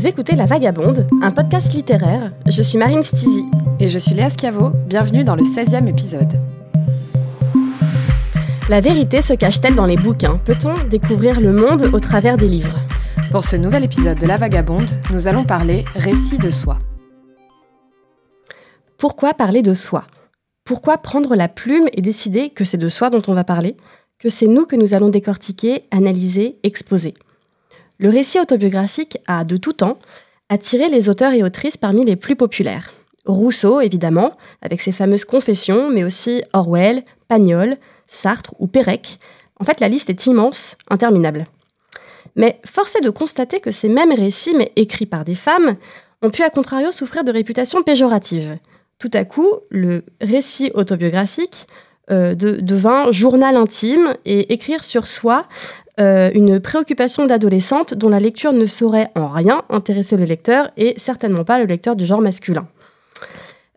Vous écoutez La Vagabonde, un podcast littéraire. Je suis Marine Stizy. Et je suis Léa Schiavo. Bienvenue dans le 16e épisode. La vérité se cache-t-elle dans les bouquins? Peut-on découvrir le monde au travers des livres? Pour ce nouvel épisode de La Vagabonde, nous allons parler récit de soi. Pourquoi parler de soi? Pourquoi prendre la plume et décider que c'est de soi dont on va parler? Que c'est nous que nous allons décortiquer, analyser, exposer? Le récit autobiographique a, de tout temps, attiré les auteurs et autrices parmi les plus populaires. Rousseau, évidemment, avec ses fameuses confessions, mais aussi Orwell, Pagnol, Sartre ou Pérec. En fait, la liste est immense, interminable. Mais force est de constater que ces mêmes récits, mais écrits par des femmes, ont pu à contrario souffrir de réputation péjorative. Tout à coup, le récit autobiographique euh, devint journal intime et écrire sur soi euh, une préoccupation d'adolescente dont la lecture ne saurait en rien intéresser le lecteur et certainement pas le lecteur du genre masculin.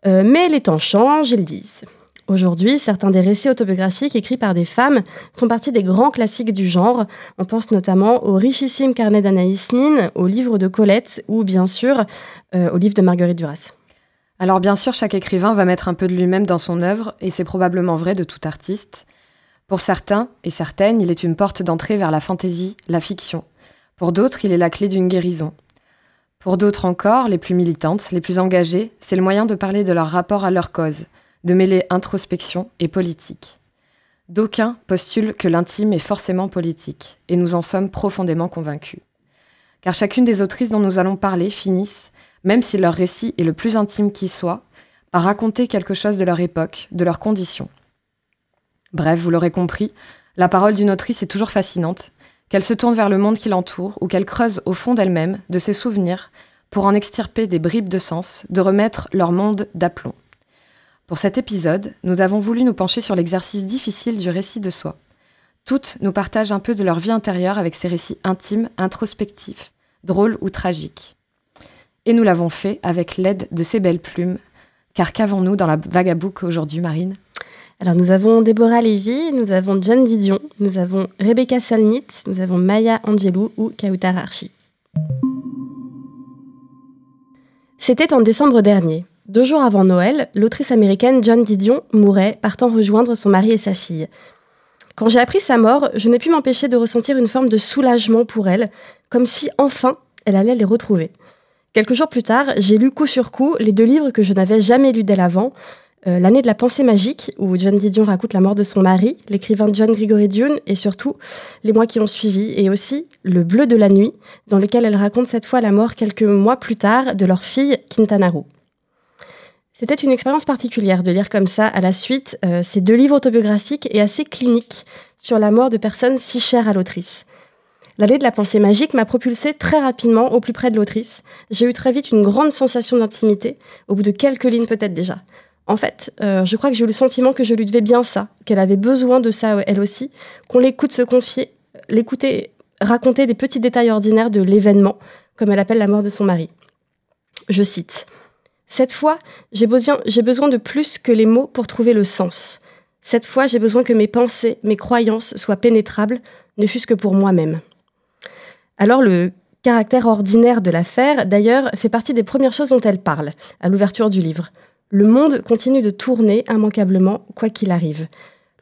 Euh, mais les temps changent, ils disent. Aujourd'hui, certains des récits autobiographiques écrits par des femmes font partie des grands classiques du genre. On pense notamment au richissime carnet d'Anaïs Nin, au livre de Colette ou bien sûr euh, au livre de Marguerite Duras. Alors bien sûr, chaque écrivain va mettre un peu de lui-même dans son œuvre et c'est probablement vrai de tout artiste. Pour certains et certaines, il est une porte d'entrée vers la fantaisie, la fiction. Pour d'autres, il est la clé d'une guérison. Pour d'autres encore, les plus militantes, les plus engagées, c'est le moyen de parler de leur rapport à leur cause, de mêler introspection et politique. D'aucuns postulent que l'intime est forcément politique, et nous en sommes profondément convaincus. Car chacune des autrices dont nous allons parler finissent, même si leur récit est le plus intime qui soit, par raconter quelque chose de leur époque, de leurs conditions. Bref, vous l'aurez compris, la parole d'une autrice est toujours fascinante, qu'elle se tourne vers le monde qui l'entoure ou qu'elle creuse au fond d'elle-même, de ses souvenirs, pour en extirper des bribes de sens, de remettre leur monde d'aplomb. Pour cet épisode, nous avons voulu nous pencher sur l'exercice difficile du récit de soi. Toutes nous partagent un peu de leur vie intérieure avec ces récits intimes, introspectifs, drôles ou tragiques. Et nous l'avons fait avec l'aide de ces belles plumes, car qu'avons-nous dans la vagabook aujourd'hui, Marine? Alors nous avons Déborah Lévy, nous avons John Didion, nous avons Rebecca Solnit, nous avons Maya Angelou ou Kautar Archi. C'était en décembre dernier. Deux jours avant Noël, l'autrice américaine John Didion mourait, partant rejoindre son mari et sa fille. Quand j'ai appris sa mort, je n'ai pu m'empêcher de ressentir une forme de soulagement pour elle, comme si enfin elle allait les retrouver. Quelques jours plus tard, j'ai lu coup sur coup les deux livres que je n'avais jamais lus d'elle avant, euh, l'année de la pensée magique, où John Didion raconte la mort de son mari, l'écrivain John Gregory Dune, et surtout les mois qui ont suivi, et aussi Le Bleu de la nuit, dans lequel elle raconte cette fois la mort quelques mois plus tard de leur fille Quintanaru. C'était une expérience particulière de lire comme ça, à la suite, euh, ces deux livres autobiographiques et assez cliniques sur la mort de personnes si chères à l'autrice. L'allée de la pensée magique m'a propulsée très rapidement au plus près de l'autrice. J'ai eu très vite une grande sensation d'intimité, au bout de quelques lignes peut-être déjà. En fait, euh, je crois que j'ai eu le sentiment que je lui devais bien ça, qu'elle avait besoin de ça elle aussi, qu'on l'écoute se confier, l'écouter raconter des petits détails ordinaires de l'événement, comme elle appelle la mort de son mari. Je cite Cette fois, j'ai besoin, besoin de plus que les mots pour trouver le sens. Cette fois, j'ai besoin que mes pensées, mes croyances soient pénétrables, ne fût-ce que pour moi-même. Alors le caractère ordinaire de l'affaire, d'ailleurs, fait partie des premières choses dont elle parle, à l'ouverture du livre. Le monde continue de tourner immanquablement, quoi qu'il arrive.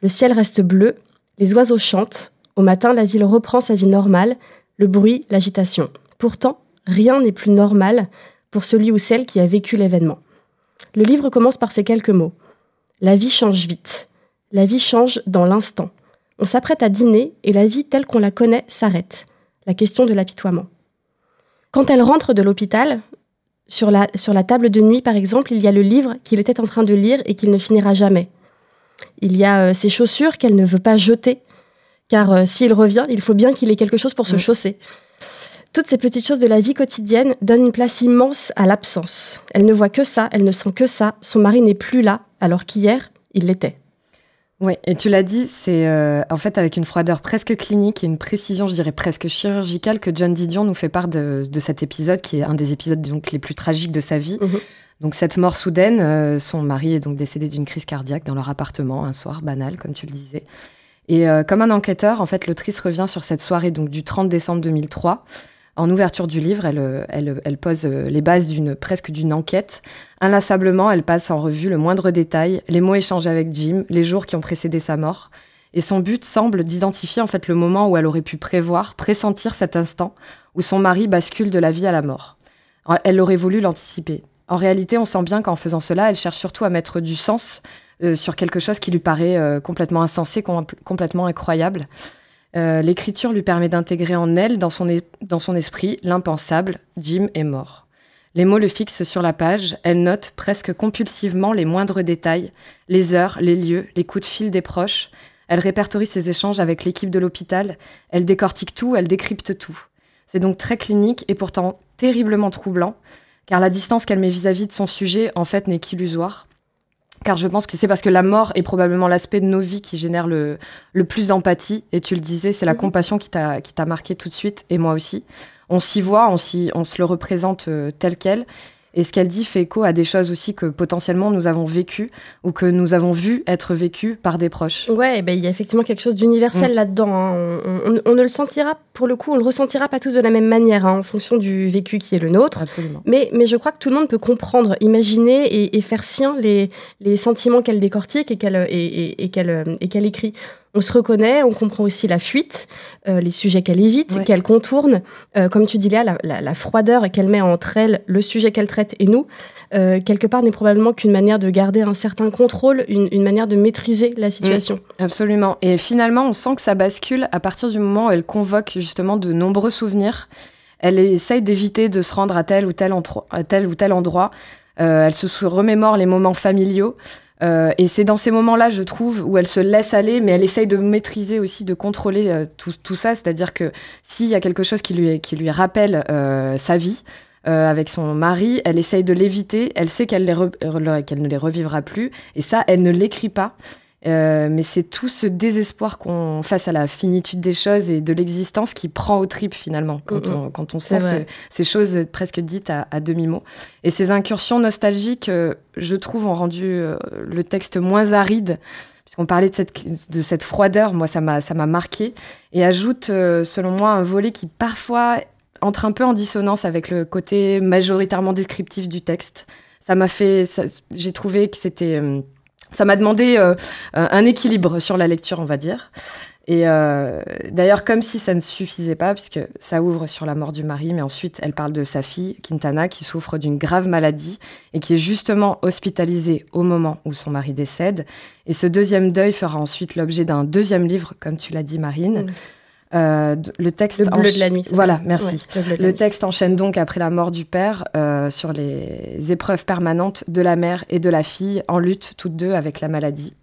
Le ciel reste bleu, les oiseaux chantent, au matin la ville reprend sa vie normale, le bruit, l'agitation. Pourtant, rien n'est plus normal pour celui ou celle qui a vécu l'événement. Le livre commence par ces quelques mots. La vie change vite. La vie change dans l'instant. On s'apprête à dîner et la vie telle qu'on la connaît s'arrête. La question de l'apitoiement. Quand elle rentre de l'hôpital, sur la, sur la table de nuit, par exemple, il y a le livre qu'il était en train de lire et qu'il ne finira jamais. Il y a euh, ses chaussures qu'elle ne veut pas jeter, car euh, s'il revient, il faut bien qu'il ait quelque chose pour se chausser. Toutes ces petites choses de la vie quotidienne donnent une place immense à l'absence. Elle ne voit que ça, elle ne sent que ça. Son mari n'est plus là, alors qu'hier, il l'était. Oui, et tu l'as dit, c'est euh, en fait avec une froideur presque clinique et une précision, je dirais presque chirurgicale, que John Didion nous fait part de, cet épisode, qui est un des épisodes donc, les plus tragiques de sa vie. Mhm. Donc cette mort soudaine, euh, son mari est donc décédé d'une crise cardiaque dans leur appartement un soir banal, comme tu le disais. Et euh, comme un enquêteur, en fait, l'autrice revient sur cette soirée donc du 30 décembre 2003, En ouverture du livre, elle, elle, pose les bases d'une presque d'une enquête. Inlassablement, elle passe en revue le moindre détail, les mots échangés avec Jim, les jours qui ont précédé sa mort. Et son but semble d'identifier en fait le moment où elle aurait pu prévoir, pressentir cet instant où son mari bascule de la vie à la mort. Elle aurait voulu l'anticiper. En réalité, on sent bien qu'en faisant cela, elle cherche surtout à mettre du sens euh, sur quelque chose qui lui paraît euh, complètement insensé, complètement incroyable. Euh, l'écriture lui permet d'intégrer en elle, dans son, dans son esprit, l'impensable, Jim est mort. Les mots le fixent sur la page, elle note presque compulsivement les moindres détails, les heures, les lieux, les coups de fil des proches. Elle répertorie ses échanges avec l'équipe de l'hôpital, elle décortique tout, elle décrypte tout. C'est donc très clinique et pourtant terriblement troublant, car la distance qu'elle met vis-à-vis de son sujet, en fait, n'est qu'illusoire. Car je pense que c'est parce que la mort est probablement l'aspect de nos vies qui génère le, le plus d'empathie. Et tu le disais, c'est la mhm. compassion qui t'a marqué tout de suite, et moi aussi. On s'y voit, on, on se le représente euh, tel quel. Et ce qu'elle dit fait écho à des choses aussi que potentiellement nous avons vécues ou que nous avons vu être vécues par des proches. Ouais, ben, il y a effectivement quelque chose d'universel mm. là-dedans. Hein. On, ne le sentira, pour le coup, on ne le ressentira pas tous de la même manière hein, en fonction du vécu qui est le nôtre. Absolument. Mais, mais je crois que tout le monde peut comprendre, imaginer et, faire sien les, les sentiments qu'elle décortique et qu'elle et, et, qu'elle écrit on se reconnaît, on comprend aussi la fuite, euh, les sujets qu'elle évite, qu'elle contourne. Euh, comme tu dis là, la, froideur qu'elle met entre elle, le sujet qu'elle traite et nous, euh, quelque part n'est probablement qu'une manière de garder un certain contrôle, une, manière de maîtriser la situation. Mm, absolument. Et finalement, on sent que ça bascule à partir du moment où elle convoque justement de nombreux souvenirs. Elle essaye d'éviter de se rendre à tel ou tel, à tel, ou tel endroit. elle se remémore les moments familiaux. Euh, et c'est dans ces moments-là, je trouve, où elle se laisse aller, mais elle essaye de maîtriser aussi, de contrôler euh, tout, tout, ça. C'est-à-dire que s'il y a quelque chose qui lui, qui lui rappelle euh, sa vie, avec son mari, elle essaye de l'éviter, elle sait qu'elle qu'elle ne les revivra plus, et ça, elle ne l'écrit pas. Euh, mais c'est tout ce désespoir qu'on face à la finitude des choses et de l'existence qui prend au trip finalement quand, on, quand on sent ces choses presque dites à, demi-mot. Et ces incursions nostalgiques, euh, je trouve, ont rendu euh, le texte moins aride. Puisqu'on parlait de cette, de cette froideur, moi ça m'a ça m'a marqué et ajoute selon moi un volet qui parfois entre un peu en dissonance avec le côté majoritairement descriptif du texte. Ça m'a fait, j'ai trouvé que c'était ça m'a demandé euh, un équilibre sur la lecture, on va dire. Et euh, d'ailleurs, comme si ça ne suffisait pas, puisque ça ouvre sur la mort du mari, mais ensuite elle parle de sa fille, Quintana, qui souffre d'une grave maladie et qui est justement hospitalisée au moment où son mari décède. Et ce deuxième deuil fera ensuite l'objet d'un deuxième livre, comme tu l'as dit, Marine. Euh, le texte le bleu de la nuit. Voilà, merci. le, texte enchaîne donc après la mort du père euh, sur les épreuves permanentes de la mère et de la fille en lutte toutes deux avec la maladie.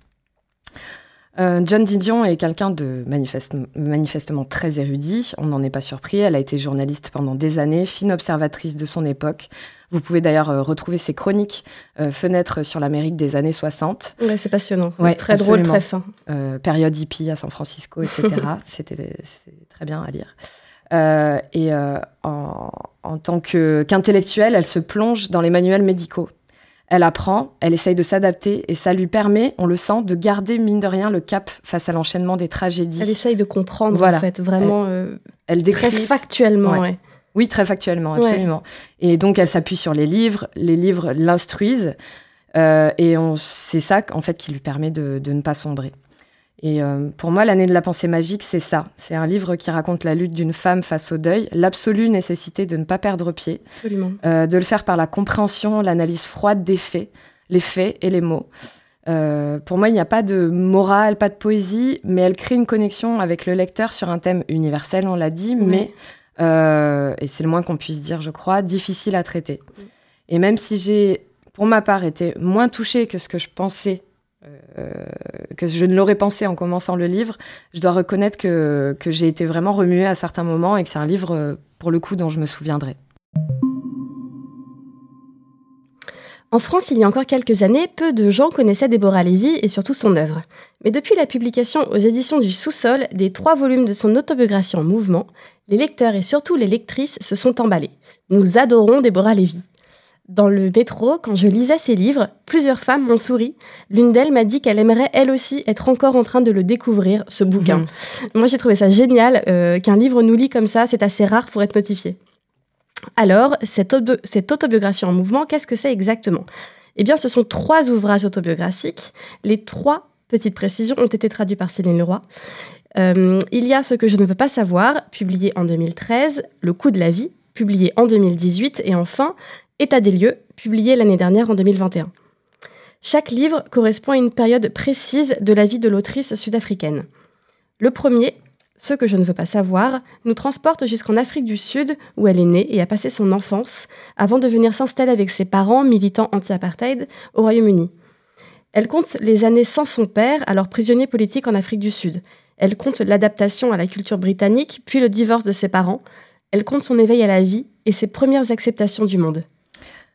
Euh, John Didion est quelqu'un de manifestement très érudit, on n'en est pas surpris. Elle a été journaliste pendant des années, fine observatrice de son époque. Vous pouvez d'ailleurs euh, retrouver ses chroniques euh, Fenêtres sur l'Amérique des années 60. Ouais, c'est passionnant. très drôle, très fin. période hippie à San Francisco, etc. C'était très bien à lire. et en, en, tant qu'intellectuelle, elle se plonge dans les manuels médicaux elle apprend, elle essaye de s'adapter et ça lui permet, on le sent, de garder mine de rien le cap face à l'enchaînement des tragédies. Elle essaye de comprendre en fait, vraiment elle, euh, décrit... très factuellement. Oui, très factuellement, absolument. Et donc elle s'appuie sur les livres, les livres l'instruisent euh, et c'est ça en fait qui lui permet de ne pas sombrer. Et euh, pour moi, l'année de la pensée magique, c'est ça. C'est un livre qui raconte la lutte d'une femme face au deuil, l'absolue nécessité de ne pas perdre pied, euh, de le faire par la compréhension, l'analyse froide des faits, les faits et les mots. Euh, pour moi, il n'y a pas de morale, pas de poésie, mais elle crée une connexion avec le lecteur sur un thème universel, on l'a dit, mais, et c'est le moins qu'on puisse dire, je crois, difficile à traiter. Et même si j'ai, pour ma part, été moins touchée que ce que je pensais euh, que je ne l'aurais pensé en commençant le livre, je dois reconnaître que, que j'ai été vraiment remuée à certains moments et que c'est un livre, euh, pour le coup, dont je me souviendrai. En France, il y a encore quelques années, peu de gens connaissaient Déborah Lévy et surtout son œuvre. Mais depuis la publication aux éditions du Sous-sol des trois volumes de son autobiographie en mouvement, les lecteurs et surtout les lectrices se sont emballés. Nous adorons Déborah Lévy. Dans le métro, quand je lisais ces livres, plusieurs femmes m'ont souri. L'une d'elles m'a dit qu'elle aimerait elle aussi être encore en train de le découvrir, ce bouquin. Mhm. Moi, j'ai trouvé ça génial euh, qu'un livre nous lit comme ça. C'est assez rare pour être notifié. Alors, cette, autobiographie en mouvement, qu'est-ce que c'est exactement? Eh bien, ce sont trois ouvrages autobiographiques. Les trois petites précisions ont été traduits par Céline Leroy. Euh, il y a Ce que je ne veux pas savoir, publié en 2013, Le coup de la vie, publié en 2018, et enfin État des lieux, publié l'année dernière en 2021. Chaque livre correspond à une période précise de la vie de l'autrice sud-africaine. Le premier, Ce que je ne veux pas savoir, nous transporte jusqu'en Afrique du Sud, où elle est née et a passé son enfance, avant de venir s'installer avec ses parents, militants anti-apartheid, au Royaume-Uni. Elle compte les années sans son père, alors prisonnier politique en Afrique du Sud. Elle compte l'adaptation à la culture britannique, puis le divorce de ses parents. Elle compte son éveil à la vie et ses premières acceptations du monde.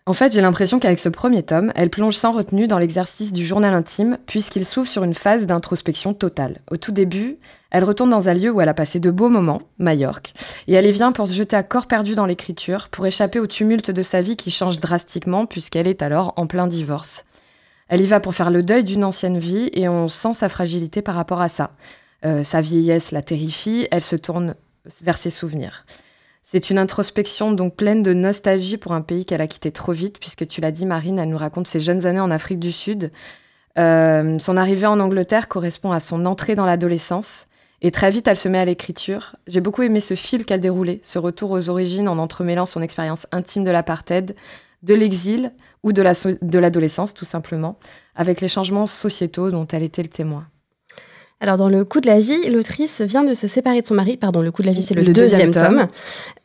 En fait, j'ai l'impression qu'avec ce premier tome, elle plonge sans retenue dans l'exercice du journal intime, puisqu'il s'ouvre sur une phase d'introspection totale. Au tout début, elle retourne dans un lieu où elle a passé de beaux moments, Majorque, et elle y vient pour se jeter à corps perdu dans l'écriture, pour échapper au tumulte de sa vie qui change drastiquement, puisqu'elle est alors en plein divorce. Elle y va pour faire le deuil d'une ancienne vie, et on sent sa fragilité par rapport à ça. Euh, sa vieillesse la terrifie, elle se tourne vers ses souvenirs. C'est une introspection donc pleine de nostalgie pour un pays qu'elle a quitté trop vite, puisque tu l'as dit, Marine, elle nous raconte ses jeunes années en Afrique du Sud. Euh, son arrivée en Angleterre correspond à son entrée dans l'adolescence. Et très vite, elle se met à l'écriture. J'ai beaucoup aimé ce fil qu'elle déroulait, ce retour aux origines en entremêlant son expérience intime de l'apartheid, de l'exil ou de l'adolescence, tout simplement, avec les changements sociétaux dont elle était le témoin. Alors dans le coup de la vie, l'autrice vient de se séparer de son mari. Pardon, le coup de la vie, c'est le, deuxième, tome.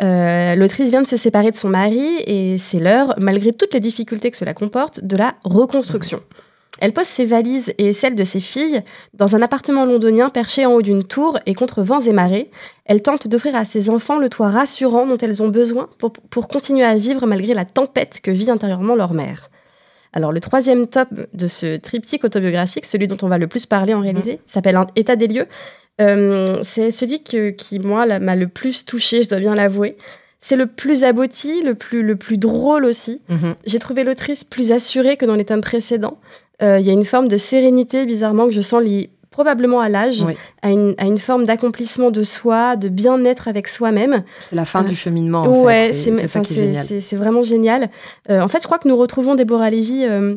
Euh, l'autrice vient de se séparer de son mari et c'est l'heure, malgré toutes les difficultés que cela comporte, de la reconstruction. Elle pose ses valises et celles de ses filles dans un appartement londonien perché en haut d'une tour et contre vents et marées. Elle tente d'offrir à ses enfants le toit rassurant dont elles ont besoin pour, pour continuer à vivre malgré la tempête que vit intérieurement leur mère. Alors le troisième top de ce triptyque autobiographique, celui dont on va le plus parler en réalité, mhm. s'appelle État des lieux. Euh, c'est celui qui, moi, m'a le plus touché, je dois bien l'avouer. C'est le plus abouti, le plus, le plus drôle aussi. Mhm. J'ai trouvé l'autrice plus assurée que dans les tomes précédents. Euh, il y a une forme de sérénité, bizarrement, que je sens liée probablement à l'âge, à, une, forme d'accomplissement de soi, de bien-être avec soi-même. C'est la fin du euh, cheminement. En ouais, c'est vraiment génial. Euh, en fait, je crois que nous retrouvons Déborah Lévy euh,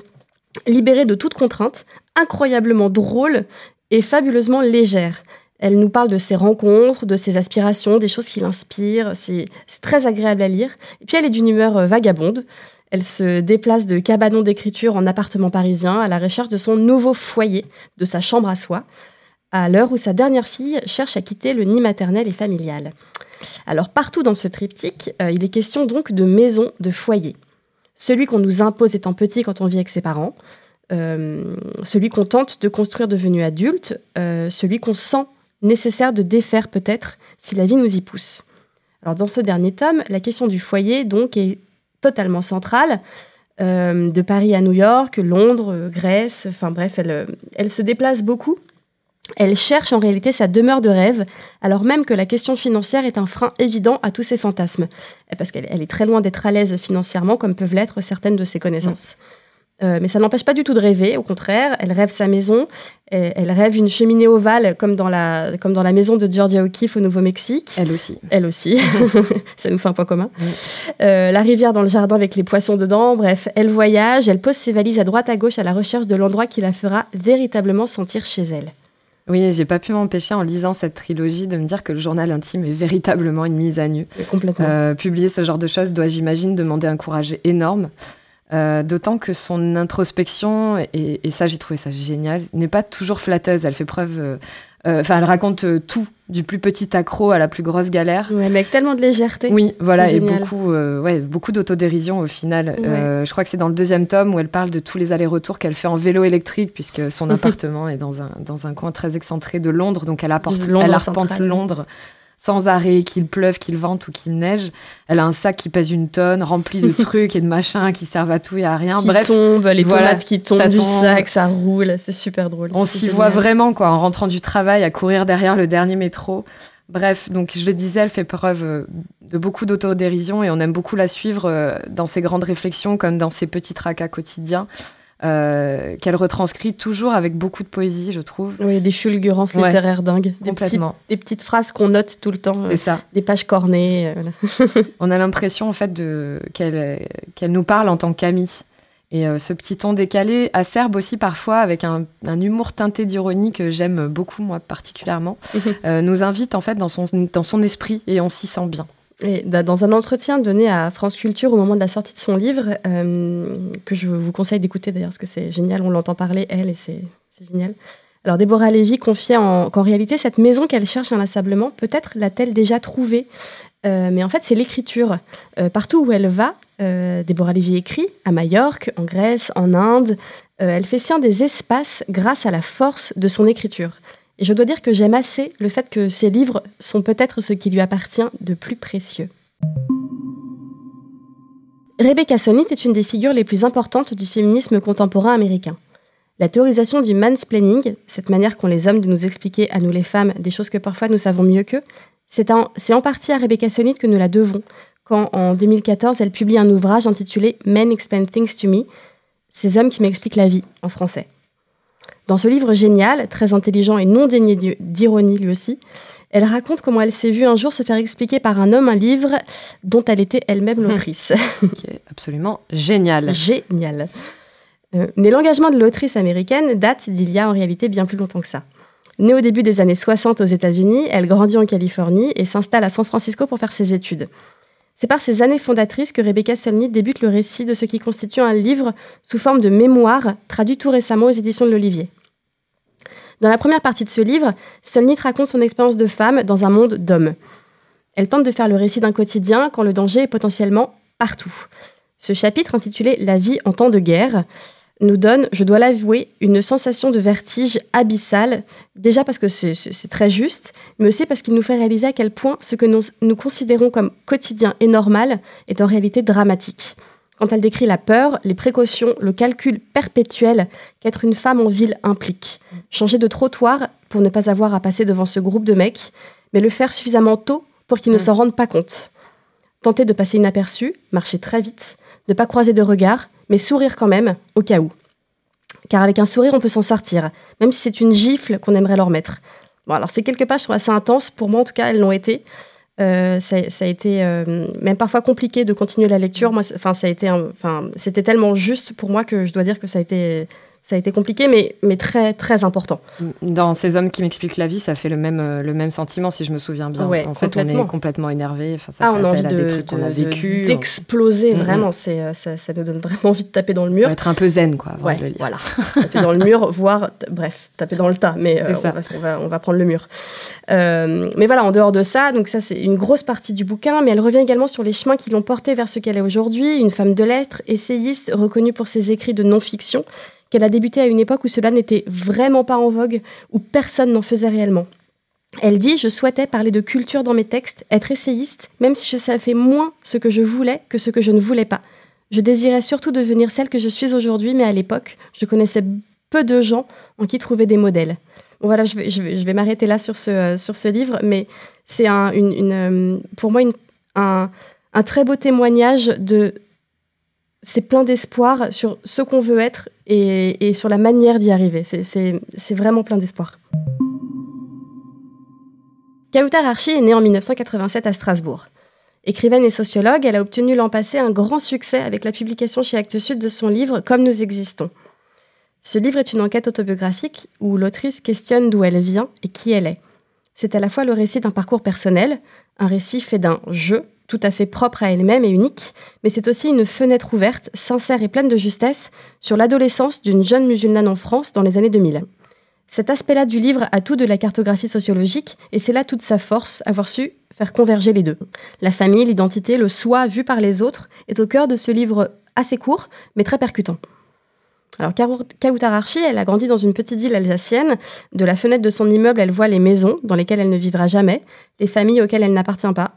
libérée de toute contrainte, incroyablement drôle et fabuleusement légère. Elle nous parle de ses rencontres, de ses aspirations, des choses qui l'inspirent. C'est très agréable à lire. Et puis elle est d'une humeur vagabonde. Elle se déplace de cabanon d'écriture en appartement parisien à la recherche de son nouveau foyer, de sa chambre à soi, à l'heure où sa dernière fille cherche à quitter le nid maternel et familial. Alors partout dans ce triptyque, euh, il est question donc de maison, de foyer. Celui qu'on nous impose étant petit quand on vit avec ses parents, euh, celui qu'on tente de construire devenu adulte, euh, celui qu'on sent nécessaire de défaire peut-être si la vie nous y pousse. Alors dans ce dernier tome, la question du foyer donc est totalement centrale. Euh, de Paris à New York, Londres, Grèce, enfin bref, euh, elle se déplace beaucoup. Elle cherche en réalité sa demeure de rêve, alors même que la question financière est un frein évident à tous ses fantasmes, parce qu'elle est très loin d'être à l'aise financièrement, comme peuvent l'être certaines de ses connaissances. Euh, mais ça n'empêche pas du tout de rêver, au contraire, elle rêve sa maison, elle rêve une cheminée ovale comme dans la, comme dans la maison de Georgia O'Keeffe au Nouveau-Mexique. Elle aussi. Elle aussi, ça nous fait un point commun. Euh, la rivière dans le jardin avec les poissons dedans, bref, elle voyage, elle pose ses valises à droite à gauche à la recherche de l'endroit qui la fera véritablement sentir chez elle. Oui, j'ai pas pu m'empêcher en lisant cette trilogie de me dire que le journal intime est véritablement une mise à nu. complètement. Euh, publier ce genre de choses doit, j'imagine, demander un courage énorme. Euh, d'autant que son introspection, et, ça j'ai trouvé ça génial, n'est pas toujours flatteuse. Elle fait preuve. Euh, euh, enfin, elle raconte tout, du plus petit accro à la plus grosse galère. Ouais, mais avec tellement de légèreté. Oui, voilà, et beaucoup, ouais, beaucoup d'autodérision au final. je crois que c'est dans le deuxième tome où elle parle de tous les allers-retours qu'elle fait en vélo électrique, puisque son appartement est dans un, dans un coin très excentré de Londres, donc elle, apporte, elle arpente Londres sans arrêt, qu'il pleuve, qu'il vente ou qu'il neige. Elle a un sac qui pèse une tonne, rempli de trucs et de machins qui servent à tout et à rien. Qui Bref, tombe, les tomates qui tombent du sac, ça roule, c'est super drôle. On s'y voit vraiment quoi, en rentrant du travail, à courir derrière le dernier métro Bref, donc je le disais, elle fait preuve euh, de beaucoup d'autodérision et on aime beaucoup la suivre euh, dans ses grandes réflexions comme dans ses petits tracas quotidiens. Euh, qu'elle retranscrit toujours avec beaucoup de poésie, je trouve. Oui, des fulgurances littéraires dingues. Des Complètement. Petites, des petites phrases qu'on note tout le temps. C'est ça. Des pages cornées. On a l'impression, en fait, qu'elle qu'elle nous parle en tant qu'amie. Et euh, ce petit ton décalé acerbe aussi parfois avec un, humour teinté d'ironie que j'aime beaucoup, moi particulièrement, euh, nous invite en fait dans son, dans son esprit et on s'y sent bien. Et dans un entretien donné à France Culture au moment de la sortie de son livre, euh, que je vous conseille d'écouter d'ailleurs, parce que c'est génial, on l'entend parler, elle, et c'est génial. Alors Déborah Lévy confiait qu'en réalité, cette maison qu'elle cherche inlassablement, peut-être l'a-t-elle déjà trouvée. mais en fait, c'est l'écriture. partout où elle va, euh, Déborah Lévy écrit à Majorque, en Grèce, en Inde. Euh, elle fait sien des espaces grâce à la force de son écriture. Et je dois dire que j'aime assez le fait que ses livres sont peut-être ce qui lui appartient de plus précieux. Rebecca Solnit est une des figures les plus importantes du féminisme contemporain américain. La théorisation du mansplaining, cette manière qu'ont les hommes de nous expliquer à nous les femmes des choses que parfois nous savons mieux qu'eux, c'est en, en, partie à Rebecca Solnit que nous la devons, quand en 2014 elle publie un ouvrage intitulé Men Explain Things to Me, ces hommes qui m'expliquent la vie en français. Dans ce livre génial, très intelligent et non dénié d'ironie lui aussi, elle raconte comment elle s'est vue un jour se faire expliquer par un homme un livre dont elle était elle-même l'autrice. qui est absolument génial. Génial. Euh, mais l'engagement de l'autrice américaine date d'il y a en réalité bien plus longtemps que ça. Née au début des années 60 aux États-Unis, elle grandit en Californie et s'installe à San Francisco pour faire ses études. C'est par ces années fondatrices que Rebecca Solnit débute le récit de ce qui constitue un livre sous forme de mémoire, traduit tout récemment aux éditions de l'Olivier. Dans la première partie de ce livre, Solnit raconte son expérience de femme dans un monde d'hommes. Elle tente de faire le récit d'un quotidien quand le danger est potentiellement partout. Ce chapitre, intitulé La vie en temps de guerre, nous donne, je dois l'avouer, une sensation de vertige abyssale, déjà parce que c'est très juste, mais aussi parce qu'il nous fait réaliser à quel point ce que nous, considérons comme quotidien et normal est en réalité dramatique. Quand elle décrit la peur, les précautions, le calcul perpétuel qu'être une femme en ville implique. Changer de trottoir pour ne pas avoir à passer devant ce groupe de mecs, mais le faire suffisamment tôt pour qu'ils ne mm. s'en rendent pas compte. Tenter de passer inaperçu, marcher très vite, ne pas croiser de regard, mais sourire quand même, au cas où. Car avec un sourire, on peut s'en sortir, même si c'est une gifle qu'on aimerait leur mettre. Bon, alors ces quelques pages sont assez intenses, pour moi en tout cas, elles l'ont été. Euh, ça, a été euh, même parfois compliqué de continuer la lecture. Moi, enfin, ça a été, enfin, c'était tellement juste pour moi que je dois dire que ça a été ça a été compliqué, mais, mais très, très important. Dans Ces hommes qui m'expliquent la vie, ça fait le même, euh, le même sentiment, si je me souviens bien. en fait, on est complètement énervé. Enfin, ça ah, on a envie de, trucs qu'on a vécu. D'exploser, vraiment. C'est, euh, ça, ça, nous donne vraiment envie de taper dans le mur. être un peu zen, quoi. Ouais, le lire. voilà. taper dans le mur, voire, bref, taper dans le tas, mais euh, on, va, on, va, on, va, prendre le mur. mais voilà, en dehors de ça, donc ça, c'est une grosse partie du bouquin, mais elle revient également sur les chemins qui l'ont portée vers ce qu'elle est aujourd'hui, une femme de lettres, essayiste, reconnue pour ses écrits de non-fiction qu'elle a débuté à une époque où cela n'était vraiment pas en vogue, où personne n'en faisait réellement. Elle dit Je souhaitais parler de culture dans mes textes, être essayiste, même si je savais moins ce que je voulais que ce que je ne voulais pas. Je désirais surtout devenir celle que je suis aujourd'hui, mais à l'époque, je connaissais peu de gens en qui trouver des modèles. Bon, voilà, je vais, m'arrêter là sur ce, euh, sur ce livre, mais c'est un, une, euh, pour moi un, un très beau témoignage de c'est plein d'espoir sur ce qu'on veut être et, sur la manière d'y arriver. C'est vraiment plein d'espoir. Kautar Archi est née en 1987 à Strasbourg. Écrivaine et sociologue, elle a obtenu l'an passé un grand succès avec la publication chez Actes Sud de son livre Comme nous existons. Ce livre est une enquête autobiographique où l'autrice questionne d'où elle vient et qui elle est. C'est à la fois le récit d'un parcours personnel, un récit fait d'un jeu tout à fait propre à elle-même et unique, mais c'est aussi une fenêtre ouverte, sincère et pleine de justesse sur l'adolescence d'une jeune musulmane en France dans les années 2000. Cet aspect-là du livre a tout de la cartographie sociologique, et c'est là toute sa force, avoir su faire converger les deux. La famille, l'identité, le soi vu par les autres est au cœur de ce livre assez court, mais très percutant. Alors, Kautar Archi, elle a grandi dans une petite ville alsacienne. De la fenêtre de son immeuble, elle voit les maisons dans lesquelles elle ne vivra jamais, les familles auxquelles elle n'appartient pas.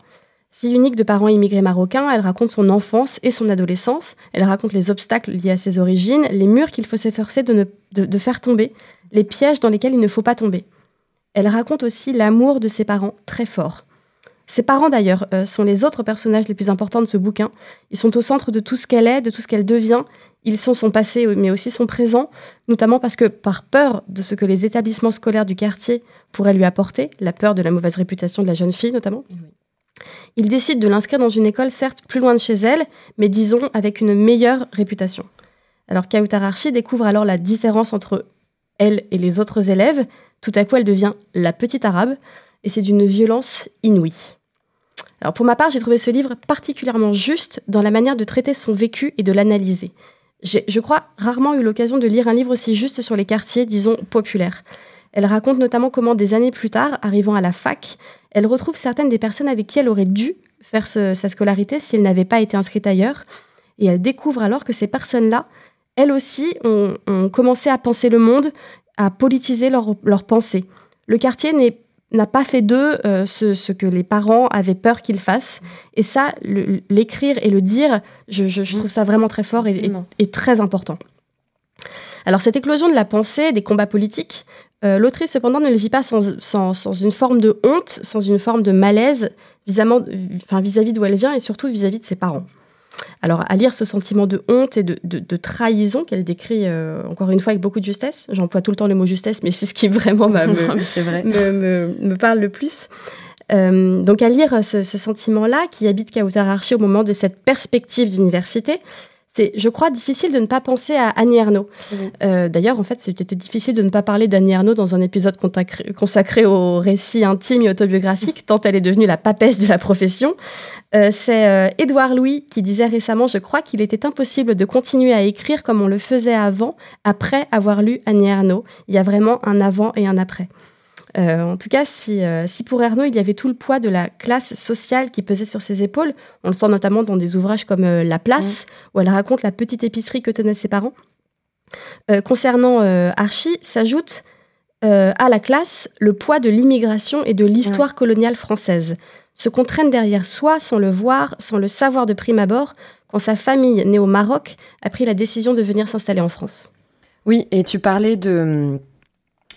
Fille unique de parents immigrés marocains, elle raconte son enfance et son adolescence. Elle raconte les obstacles liés à ses origines, les murs qu'il faut s'efforcer de, faire tomber, les pièges dans lesquels il ne faut pas tomber. elle raconte aussi l'amour de ses parents très fort. Ses parents, d'ailleurs, euh, sont les autres personnages les plus importants de ce bouquin. Ils sont au centre de tout ce qu'elle est, de tout ce qu'elle devient. Ils sont son passé, mais aussi son présent, notamment parce que, par peur de ce que les établissements scolaires du quartier pourraient lui apporter, la peur de la mauvaise réputation de la jeune fille notamment, il décide de l'inscrire dans une école, certes plus loin de chez elle, mais disons avec une meilleure réputation. Alors Kautararchi découvre alors la différence entre elle et les autres élèves. Tout à coup, elle devient la petite arabe, et c'est d'une violence inouïe. Alors pour ma part, j'ai trouvé ce livre particulièrement juste dans la manière de traiter son vécu et de l'analyser. J'ai, je crois, rarement eu l'occasion de lire un livre aussi juste sur les quartiers, disons, populaires. Elle raconte notamment comment des années plus tard, arrivant à la fac, elle retrouve certaines des personnes avec qui elle aurait dû faire sa scolarité si elle n'avait pas été inscrite ailleurs. Et elle découvre alors que ces personnes-là, elles aussi, ont, commencé à penser le monde, à politiser leurs leur pensée. Le quartier n'a pas fait d'eux euh, ce, que les parents avaient peur qu'ils fassent. Et ça, l'écrire et le dire, je, trouve ça vraiment très fort et, très important. Alors cette éclosion de la pensée, des combats politiques, euh, l'autrice, cependant, ne le vit pas sans, une forme de honte, sans une forme de malaise vis-à-vis d'où elle vient et surtout vis-à-vis de ses parents. Alors, à lire ce sentiment de honte et de, trahison qu'elle décrit euh, encore une fois avec beaucoup de justesse, j'emploie tout le temps le mot justesse, mais c'est ce qui vraiment me, parle le plus. Euh, donc, à lire ce, ce sentiment-là qui habite Kautar Archie au moment de cette perspective d'université, c'est, je crois, difficile de ne pas penser à Annie Ernaux. Euh, d'ailleurs, en fait, c'était difficile de ne pas parler d'Annie Ernaux dans un épisode consacré au récit intime et autobiographique, tant elle est devenue la papesse de la profession. Euh, c'est euh, Édouard Louis qui disait récemment, je crois, qu'il était impossible de continuer à écrire comme on le faisait avant, après avoir lu Annie Ernaux. Il y a vraiment un avant et un après. Euh, en tout cas, si, euh, si, pour Ernaud, il y avait tout le poids de la classe sociale qui pesait sur ses épaules, on le sent notamment dans des ouvrages comme euh, La Place, où elle raconte la petite épicerie que tenaient ses parents. concernant Archie, s'ajoute à la classe le poids de l'immigration et de l'histoire coloniale française. Ce qu'on traîne derrière soi sans le voir, sans le savoir de prime abord, quand sa famille, née au Maroc, a pris la décision de venir s'installer en France. Oui, et tu parlais de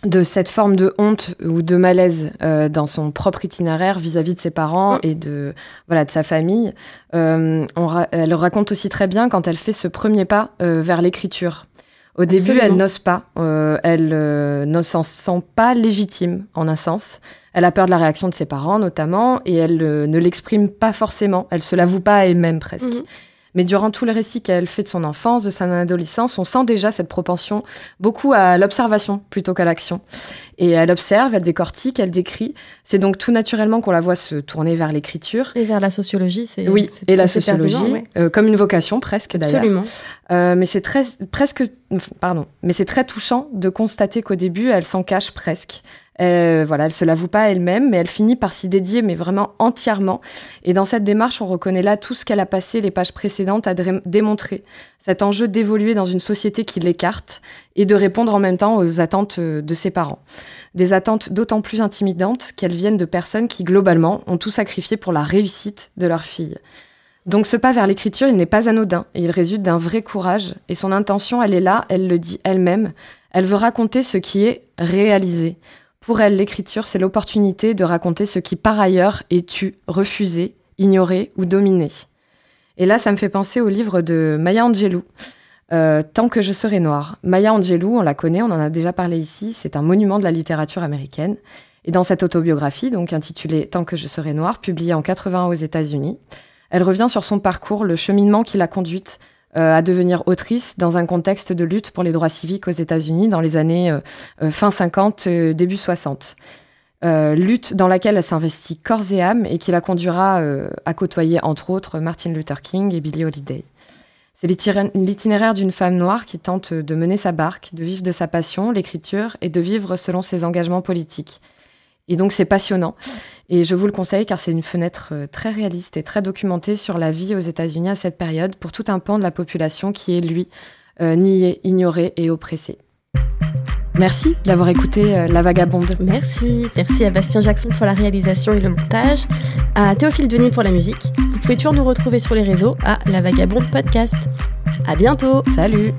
de cette forme de honte ou de malaise euh, dans son propre itinéraire vis-à-vis de ses parents mm. et de voilà de sa famille. Euh, elle raconte aussi très bien quand elle fait ce premier pas euh, vers l'écriture. Au début, elle n'ose pas, elle ne s'en sent pas légitime en un sens. Elle a peur de la réaction de ses parents notamment et elle ne l'exprime pas forcément. Elle se l'avoue pas à elle-même presque. Mm-hmm. Mais durant tout le récit qu'elle fait de son enfance, de son adolescence, on sent déjà cette propension beaucoup à l'observation plutôt qu'à l'action. Et elle observe, elle décortique, elle décrit. C'est donc tout naturellement qu'on la voit se tourner vers l'écriture. Et vers la sociologie, c'est Oui, et la sociologie, euh, comme une vocation presque d'ailleurs. Absolument. Euh, mais c'est très, presque, pardon, mais c'est très touchant de constater qu'au début, elle s'en cache presque. Euh, voilà, elle se l'avoue pas elle-même, mais elle finit par s'y dédier, mais vraiment entièrement. Et dans cette démarche, on reconnaît là tout ce qu'elle a passé les pages précédentes à démontrer. Cet enjeu d'évoluer dans une société qui l'écarte et de répondre en même temps aux attentes euh, de ses parents. Des attentes d'autant plus intimidantes qu'elles viennent de personnes qui, globalement, ont tout sacrifié pour la réussite de leur fille. Donc ce pas vers l'écriture, il n'est pas anodin et il résulte d'un vrai courage. Et son intention, elle est là, elle le dit elle-même. Elle veut raconter ce qui est réalisé. Pour elle, l'écriture, c'est l'opportunité de raconter ce qui par ailleurs est tu, refusé, ignoré ou dominé. Et là, ça me fait penser au livre de Maya Angelou, euh, Tant que je serai noire. Maya Angelou, on la connaît, on en a déjà parlé ici, c'est un monument de la littérature américaine. Et dans cette autobiographie, donc intitulée Tant que je serai noire, publiée en 80 aux États-Unis, elle revient sur son parcours, le cheminement qui l'a conduite à devenir autrice dans un contexte de lutte pour les droits civiques aux États-Unis dans les années euh, euh, fin 50, début 60. lutte dans laquelle elle s'investit corps et âme et qui la conduira à côtoyer entre autres Martin Luther King et Billie Holiday. C'est l'itinéraire d'une femme noire qui tente de mener sa barque, de vivre de sa passion, l'écriture, et de vivre selon ses engagements politiques. Et donc c'est passionnant. Et je vous le conseille car c'est une fenêtre euh, très réaliste et très documentée sur la vie aux États-Unis à cette période pour tout un pan de la population qui est, lui, euh, nié, ignoré et oppressé. Merci d'avoir écouté euh, La Vagabonde. Merci. Merci à Bastien Jackson pour la réalisation et le montage, à Théophile Denis pour la musique. Vous pouvez toujours nous retrouver sur les réseaux à La Vagabonde Podcast. À bientôt. Salut.